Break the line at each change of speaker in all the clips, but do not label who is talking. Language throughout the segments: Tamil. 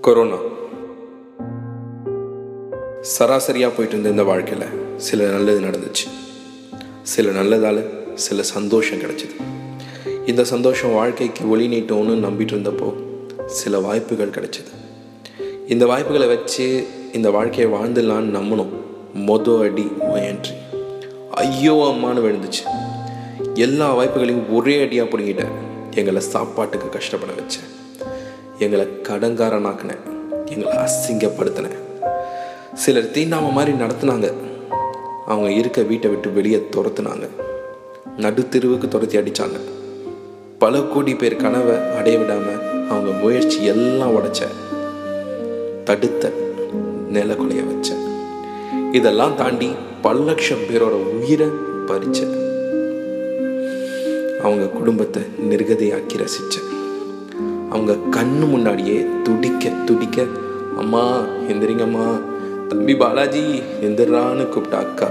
கொரோனா. சராசரியாக போயிட்டு இருந்த இந்த வாழ்க்கையில் சில நல்லது நடந்துச்சு. சில நல்லதால் சில சந்தோஷம் கிடச்சிது. இந்த சந்தோஷம் வாழ்க்கைக்கு ஒளி நீட்டோன்னு நம்பிட்டு இருந்தப்போ சில வாய்ப்புகள் கிடச்சிது. இந்த வாய்ப்புகளை வச்சு இந்த வாழ்க்கையை வாழ்ந்துடலான்னு நம்பணும். மொத அடி முயன்றி ஐயோ அம்மானு விழுந்துச்சு. எல்லா வாய்ப்புகளையும் ஒரே அடியாக பிடிங்கிட்டேன் எங்களை சாப்பாட்டுக்கு கஷ்டப்பட வச்சேன். எங்களை கடங்காரனாக்குனேன். எங்களை அசிங்கப்படுத்தினேன். சிலர் தீண்டாம மாதிரி நடத்துனாங்க. அவங்க இருக்க வீட்டை விட்டு வெளியே துரத்துனாங்க. நடுத்தெருவுக்கு துரத்தி அடித்தாங்க பல கோடி பேர் கனவை அடைய விடாமல் அவங்க முயற்சி எல்லாம் உடைச்ச தடுத்த நிலக்குலைய வச்ச. இதெல்லாம் தாண்டி பல லட்சம் பேரோட உயிரை பறிச்ச. அவங்க குடும்பத்தை நிர்கதையாக்கி ரசிச்சேன் அவங்க கண்ணு முன்னாடியே துடிக்க துடிக்க அம்மா எந்திரிங்கம்மா. தம்பி பாலாஜி எந்திரான்னு கூப்பிட்டா அக்கா.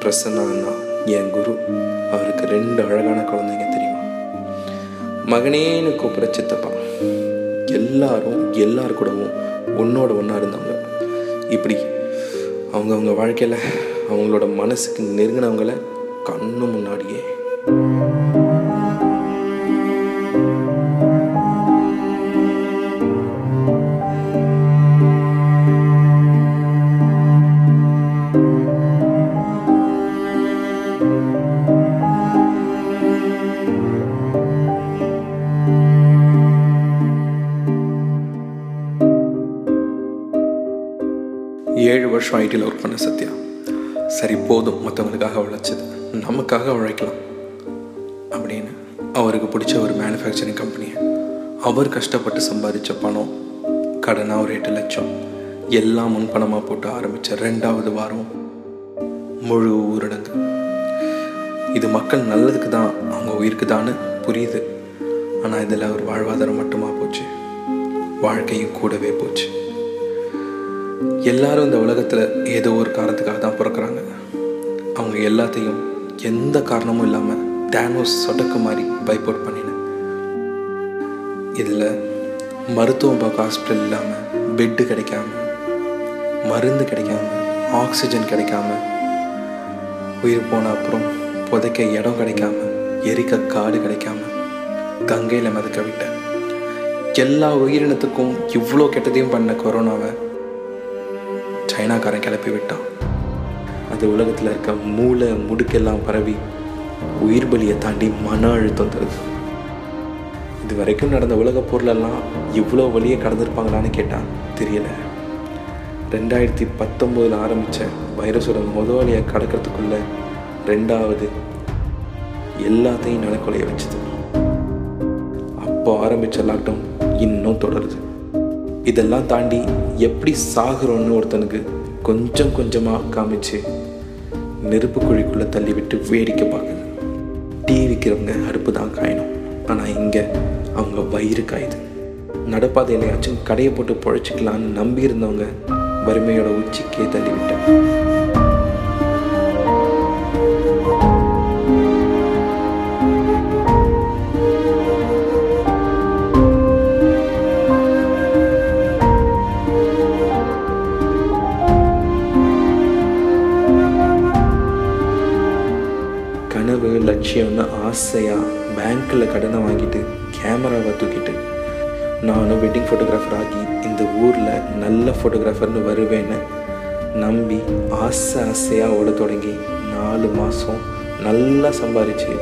பிரசன்னா அண்ணா என் குரு அவருக்கு ரெண்டு அழகான குழந்தைங்க தெரியுமா? மகனேன்னு கூப்பிட சித்தப்பா. எல்லாரும் எல்லார் கூடவும் ஒன்னோட ஒன்றா இருந்தவங்க இப்படி அவங்கவுங்க வாழ்க்கையில் அவங்களோட மனசுக்கு நெருங்கினவங்கள கண்ணு முன்னாடியே வருஷம் ஐடியில் ஒர்க் பண்ண சத்யா. சரி போதும். மற்றவங்களுக்காக உழைச்சது. நமக்காக உழைக்கலாம். அப்படின்னு அவருக்கு பிடிச்ச ஒரு மேனுஃபேக்சரிங் கம்பெனியை அவர் கஷ்டப்பட்டு சம்பாதிச்ச பணம் கடனாக ஒரு எட்டு லட்சம். எல்லாம் முன்பணமாக போட்டு ஆரம்பித்த ரெண்டாவது வாரம் முழு ஊரடங்கு. இது மக்கள் நல்லதுக்கு தான் அவங்க உயிருக்கு தான்னு புரியுது. ஆனால் இதில் அவர் வாழ்வாதாரம் மட்டுமா போச்சு? வாழ்க்கையும் கூடவே போச்சு. எல்லாரும் இந்த உலகத்தில் ஏதோ ஒரு காரணத்துக்காக தான் பிறக்கிறாங்க. அவங்க எல்லாத்தையும் எந்த காரணமும் இல்லாமல் தேனோஸ் சொடக்கு மாதிரி பைப்போட் பண்ணினேன். இதில் மருத்துவம் பார்க்க ஹாஸ்பிட்டல் இல்லாமல் பெட்டு கிடைக்காம மருந்து கிடைக்காம ஆக்சிஜன் கிடைக்காம உயிர் போன அப்புறம் புதைக்க இடம் கிடைக்காம எரிக்க காடு கிடைக்காம கங்கையில் மிதக்க விட்டேன். எல்லா உயிரினத்துக்கும் இவ்வளோ கெட்டதையும் பண்ண கொரோனாவை சைனாக்காரன் கிளப்பி விட்டான் அது உலகத்தில் இருக்க மூளை முடுக்கெல்லாம் பரவி உயிர் பலியை தாண்டி மன அழுத்தம் தருது. இது வரைக்கும் நடந்த உலக பொருளெல்லாம் இவ்வளோ வழியை கடந்திருப்பாங்களான்னு கேட்டான். தெரியல. ரெண்டாயிரத்தி பத்தொம்போதில் ஆரம்பித்த வைரஸோட முதலாளியை கடக்கிறதுக்குள்ள ரெண்டாவது எல்லாத்தையும் நடக்கொலைய வச்சுது. அப்போ ஆரம்பித்த லாக்டவுன் இன்னும் தொடருது. இதெல்லாம் தாண்டி எப்படி சாகிறோன்னு ஒருத்தனுக்கு கொஞ்சம் கொஞ்சமாக காமிச்சு நெருப்பு குழிக்குள்ளே தள்ளிவிட்டு வேடிக்கை பார்க்குது. டீ விற்கிறவங்க அடுப்பு தான் காயணும். ஆனால் இங்கே அவங்க வயிறு காயுது. நடப்பாதையிலையாச்சும் கடையை போட்டு பொழைச்சிக்கலான்னு நம்பி இருந்தவங்க வறுமையோட உச்சிக்கே தள்ளிவிட்டேன் ஆசையாக பேங்க்கில் கடனை வாங்கிட்டு கேமராவை தூக்கிட்டு. நானும் வெட்டிங் ஃபோட்டோகிராஃபர் ஆகி இந்த ஊரில் நல்ல ஃபோட்டோகிராஃபர்னு வருவேன்னு நம்பி ஆசை ஆசையாக ஓட தொடங்கி நாலு மாதம் நல்லா சம்பாரித்து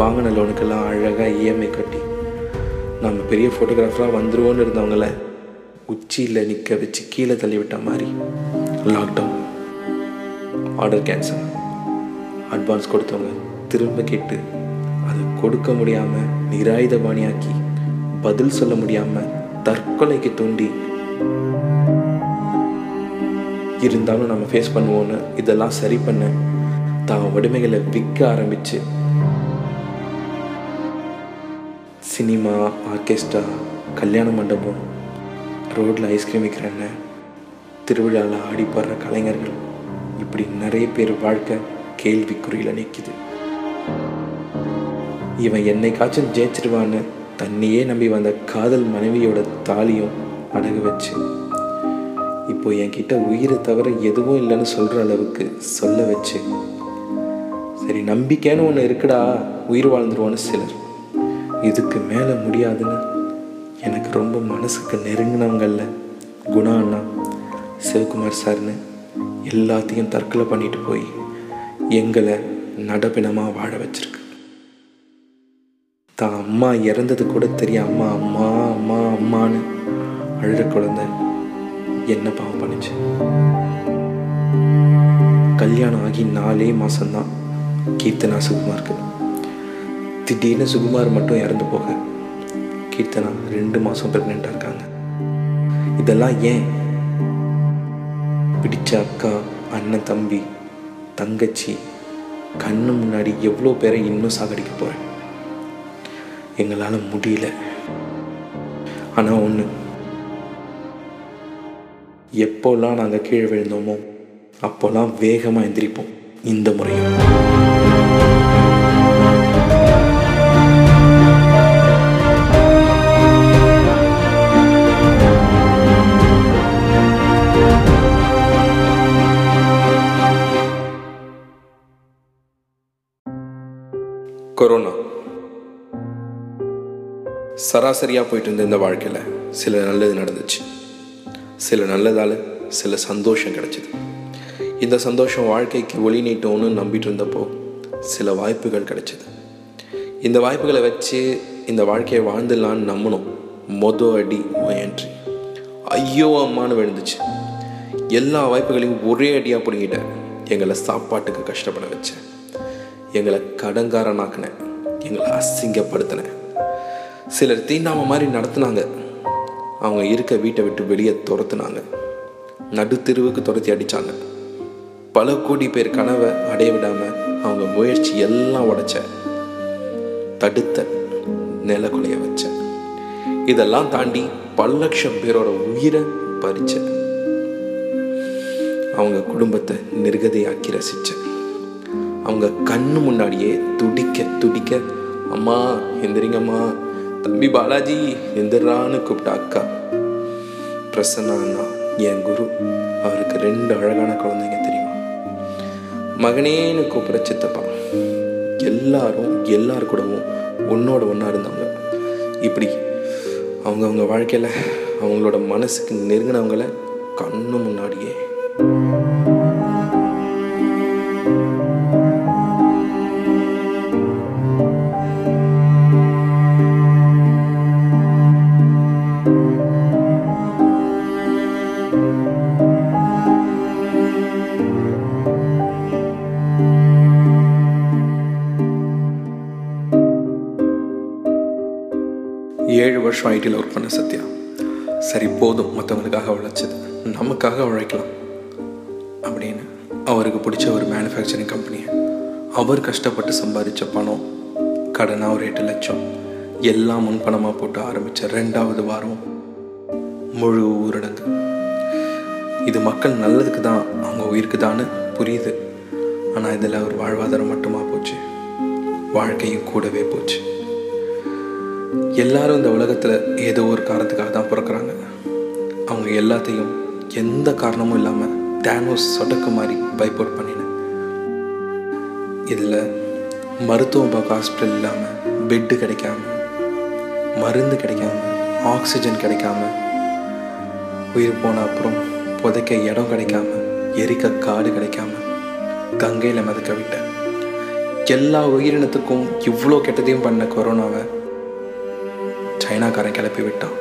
வாங்கின லோனுக்கெல்லாம் அழகாக இஎம்ஐ கட்டி. நம்ம பெரிய ஃபோட்டோகிராஃபராக வந்துருவோன்னு இருந்தவங்கள உச்சியில் நிற்க வச்சு கீழே தள்ளி விட்ட மாதிரி லாக்டவுன் ஆர்டர் கேன்சல் அட்வான்ஸ் கொடுத்தவங்க திரும்ப கேட்டு அது கொடுக்க முடியாமல் நிராயுதபாணியாக்கி பதில் சொல்ல முடியாமல் தற்கொலைக்கு தூண்டி இருந்தாலும் நம்ம ஃபேஸ் பண்ணுவோன்னு இதெல்லாம் சரி பண்ண தான் வடிமைகளை விற்க ஆரம்பிச்சு. சினிமா ஆர்கெஸ்ட்ரா கல்யாண மண்டபம் ரோட்டில் ஐஸ்கிரீம் விற்கிற அண்ணன் திருவிழாவில் ஆடி பாடுற கலைஞர்கள். இப்படி நிறைய பேர் வாழ்க்கை கேள்விக்குறியில் நிற்கிது இவன் என்னைக்காச்சும் ஜெயிச்சிருவான்னு தன்னையே நம்பி வந்த காதல் மனைவியோட தாலியும் அடகு வச்சு. இப்போ என்கிட்ட உயிரை தவிர எதுவும் இல்லைன்னு சொல்கிற அளவுக்கு சொல்ல வச்சு. சரி நம்பிக்கைன்னு ஒன்று இருக்குடா உயிர் வாழ்ந்துருவோன்னு சிலர். இதுக்கு மேலே முடியாதுன்னு எனக்கு ரொம்ப மனசுக்கு நெருங்கினவங்கள குணா அண்ணா சிவகுமார் சார்னு எல்லாத்தையும் தற்கொலை பண்ணிட்டு போய் எங்களை நடப்பினமாக வாழ வச்சிருக்கு தான் அம்மா இறந்தது கூட தெரியும் அம்மா அம்மா அம்மா அம்மான்னு அழுற குழந்தை. என்ன பாவம் பண்ணுச்சு? கல்யாணம் ஆகி நாலே மாசம்தான் கீர்த்தனா சுகுமாருக்கு. திடீர்னு சுகுமார் மட்டும் இறந்து போக. கீர்த்தனா ரெண்டு மாதம் ப்ரெக்னெண்ட்டாக இருக்காங்க. இதெல்லாம் ஏன்? பிடிச்ச அக்கா அண்ணன் தம்பி தங்கச்சி கண்ணு முன்னாடி எவ்வளோ பேரை இன்னும் சாகடிக்க போகிறேன் எங்களால் முடியல. ஆனால் ஒன்று எப்போல்லாம் நாங்கள் கீழே விழுந்தோமோ அப்போல்லாம் வேகமாக எந்திரிப்போம். இந்த முறையும். கொரோனா. சராசரியாக போயிட்டு இருந்த இந்த வாழ்க்கையில் சில நல்லது நடந்துச்சு. சில நல்லதால் சில சந்தோஷம் கிடச்சிது. இந்த சந்தோஷம் வாழ்க்கைக்கு ஒளி நீட்டோன்னு நம்பிட்டு இருந்தப்போ சில வாய்ப்புகள் கிடச்சிது. இந்த வாய்ப்புகளை வச்சு இந்த வாழ்க்கையை வாழ்ந்துடலான்னு நம்பணும். மொத அடி முயன்றி ஐயோ அம்மானு விழுந்துச்சு. எல்லா வாய்ப்புகளையும் ஒரே அடியாக பிடிங்கிட்டேன். எங்களை சாப்பாட்டுக்கு கஷ்டப்பட வச்சேன். எங்களை கடங்காரனாக்குனேன் எங்களை அசிங்கப்படுத்தினேன். சிலர் தீண்டாம மாதிரி நடத்துனாங்க. அவங்க இருக்க வீட்டை விட்டு வெளியே துரத்துனாங்க. நடு தெருவுக்கு துரத்தி அடித்தாங்க பல கோடி பேர் கனவை அடைய விடாம அவங்க முயற்சி எல்லாம் உடைச்ச. தடுத்த நிலக்குலைய வச்ச. இதெல்லாம் தாண்டி பல லட்சம் பேரோட உயிரை பறிச்ச. அவங்க குடும்பத்தை நிர்கதையாக்கி ரசிச்ச. அவங்க கண்ணு முன்னாடியே துடிக்க துடிக்க அம்மா எந்திரிங்கம்மா தம்பி பாலாஜி எந்திரான்னு கூப்பிட்ட அக்கா. பிரசன்னா அண்ணா என் குரு. அவருக்கு ரெண்டு அழகான குழந்தைங்க தெரியுமா? மகனேன்னு கூப்பிட சித்தப்பா. எல்லாரும் எல்லார் கூடவும் ஒன்னோட ஒன்றா இருந்தவங்க. இப்படி அவங்கவுங்க வாழ்க்கையில் அவங்களோட மனசுக்கு நெருங்கினவங்கள கண்ணு முன்னாடியே வருஷம் ஐடியில் ஒர்க் பண்ண சத்யா. சரி போதும். மற்றவங்களுக்காக உழைச்சது. நமக்காக உழைக்கலாம். அப்படின்னு அவருக்கு பிடிச்ச ஒரு மேனுஃபேக்சரிங் கம்பெனியை அவர் கஷ்டப்பட்டு சம்பாதிச்ச பணம் கடனாக ஒரு எட்டு லட்சம் எல்லாம் முன்பணமாக போட்டு ஆரம்பித்த ரெண்டாவது வாரம் முழு ஊரடங்கு. இது மக்கள் நல்லதுக்கு தான் அவங்க உயிருக்கு தான்னு புரியுது. ஆனால் இதில் ஒரு வாழ்வாதாரம் மட்டுமா போச்சு? வாழ்க்கையும் கூடவே போச்சு. எல்லாரும் இந்த உலகத்தில் ஏதோ ஒரு காரணத்துக்காக தான் பிறக்கிறாங்க. அவங்க எல்லாத்தையும் எந்த காரணமும் இல்லாமல் தேனோஸ் சொடக்கு மாதிரி பைப்போட் பண்ணினேன் இதில் மருத்துவம் பார்க்க ஹாஸ்பிட்டல் இல்லாமல் பெட்டு கிடைக்காம மருந்து கிடைக்காம ஆக்சிஜன் கிடைக்காம உயிர் போன அப்புறம் புதைக்க இடம் கிடைக்காம எரிக்க காடு கிடைக்காம கங்கையில் மதக்க விட்டேன் எல்லா உயிரினத்துக்கும் இவ்வளோ கெட்டதையும் பண்ண கொரோனாவை சைனாக்காரன் கிளப்பி விட்டான்.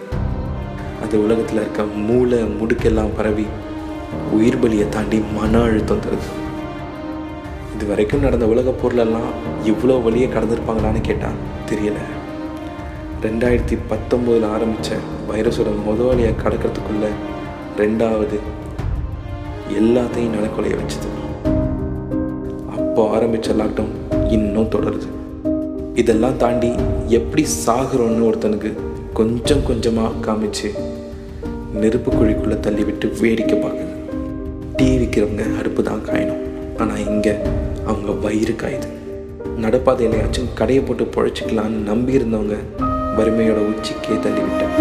அது உலகத்தில் இருக்க மூளை முடுக்கெல்லாம் பரவி உயிர் பலியை தாண்டி மன அழுத்தம் தருது இது வரைக்கும் நடந்த உலக பொருளெல்லாம் இவ்வளோ வழியை கடந்திருப்பாங்களான்னு கேட்டால் தெரியல. ரெண்டாயிரத்தி பத்தொம்போதில் ஆரம்பித்த வைரஸோட முதலாளியை கடக்கிறதுக்குள்ள ரெண்டாவது எல்லாத்தையும் நலக்கொலைய வச்சுது. அப்போ ஆரம்பித்த லாக்டவுன் இன்னும் தொடருது. இதெல்லாம் தாண்டி எப்படி சாகுறோன்னு ஒருத்தனுக்கு கொஞ்சம் கொஞ்சமாக காமிச்சு நெருப்பு குழிக்குள்ளே தள்ளிவிட்டு வேடிக்கை பார்க்குது. டீ விற்கிறவங்க அடுப்பு தான் காயணும். ஆனால் இங்கே அவங்க வயிறு காயுது. நடப்பாதையிலையாச்சும் கடையை போட்டு பொழைச்சிக்கலான்னு நம்பி இருந்தவங்க வறுமையோட உச்சிக்கே தள்ளிவிட்டேன்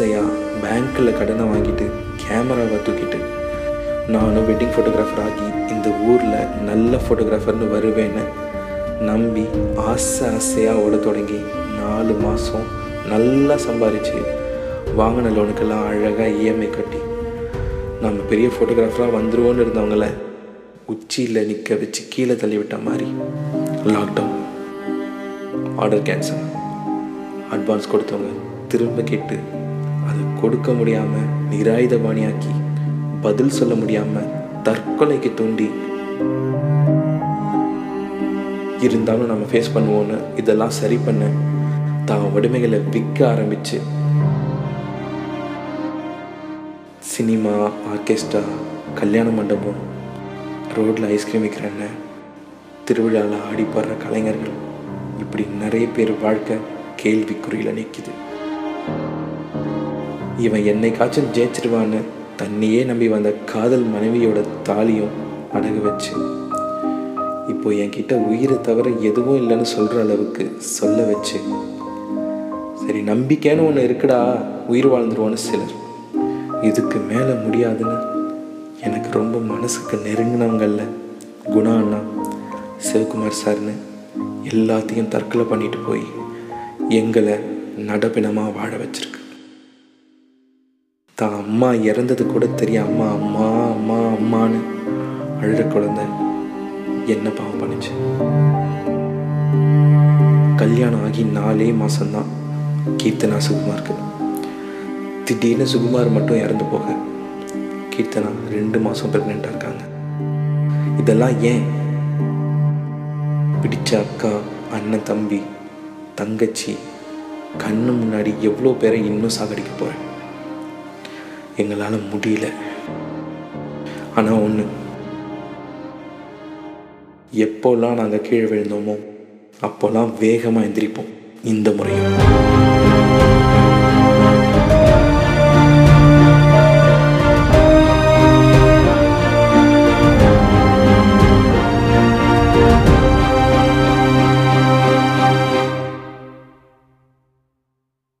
ஆசையாக பேங்க்கில் கடனை வாங்கிட்டு கேமராவை தூக்கிட்டு நானும் வெட்டிங் ஃபோட்டோகிராஃபர் ஆகி இந்த ஊரில் நல்ல ஃபோட்டோகிராஃபர்னு வருவேன்னு நம்பி ஆசை ஆசையாக ஓட தொடங்கி நாலு மாதம் நல்லா சம்பாரித்து வாங்கின லோனுக்கெல்லாம் அழகாக இஎம்ஐ கட்டி. நம்ம பெரிய ஃபோட்டோகிராஃபராக வந்துருவோன்னு இருந்தவங்கள உச்சியில் நிற்க வச்சு கீழே தள்ளி விட்ட மாதிரி லாக்டவுன் ஆர்டர் கேன்சல் அட்வான்ஸ் கொடுத்தவங்க திரும்ப கேட்டு அது கொடுக்க முடியாமல் நிராயுதபாணியாக்கி பதில் சொல்ல முடியாமல் தற்கொலைக்கு தூண்டி இருந்தாலும் நம்ம ஃபேஸ் பண்ணுவோன்னு இதெல்லாம் சரி பண்ண தான் வடிமைகளை விற்க ஆரம்பிச்சு. சினிமா ஆர்கெஸ்ட்ரா கல்யாண மண்டபம் ரோட்டில் ஐஸ்கிரீம் விற்கிற அண்ணன் திருவிழாவில் ஆடி கலைஞர்கள் இப்படி நிறைய பேர் வாழ்க்கை கேள்விக்குறியில் நிற்கிது இவன் என்னைக்காச்சும் ஜெயிச்சிருவான்னு தன்னையே நம்பி வந்த காதல் மனைவியோட தாலியும் அடகு வச்சு. இப்போ என்கிட்ட உயிரை தவிர எதுவும் இல்லைன்னு சொல்கிற அளவுக்கு சொல்ல வச்சு. சரி நம்பிக்கைன்னு ஒன்று இருக்குடா உயிர் வாழ்ந்துருவான்னு சிலர். இதுக்கு மேலே முடியாதுன்னு எனக்கு ரொம்ப மனசுக்கு நெருங்கினவங்கள குணா அண்ணா சிவகுமார் சார்னு எல்லாத்தையும் தற்கொலை பண்ணிட்டு போய் எங்களை நடப்பினமாக வாழ வச்சிருக்கு. தான் அம்மா இறந்தது கூட தெரியும். அம்மா அம்மா அம்மா அம்மான்னு அழுற குழந்தை என்ன பாவம் பண்ணிச்சு? கல்யாணம் ஆகி நாலே மாசம்தான் கீர்த்தனா சுகுமாருக்கு. திடீர்னு சுகுமார் மட்டும் இறந்து போக கீர்த்தனா ரெண்டு மாதம் ப்ரெக்னெண்ட்டாக இருக்காங்க. இதெல்லாம் ஏன்? பிடிச்ச அக்கா அண்ணன் தம்பி தங்கச்சி கண்ணு முன்னாடி எவ்வளோ பேரை இன்னும் சாகடிக்க போகிறேன் எங்களால் முடியல. ஆனால் ஒன்று எப்போல்லாம் நாங்கள் கீழே விழுந்தோமோ அப்போல்லாம் வேகமாக எந்திரிப்போம் இந்த முறையும்.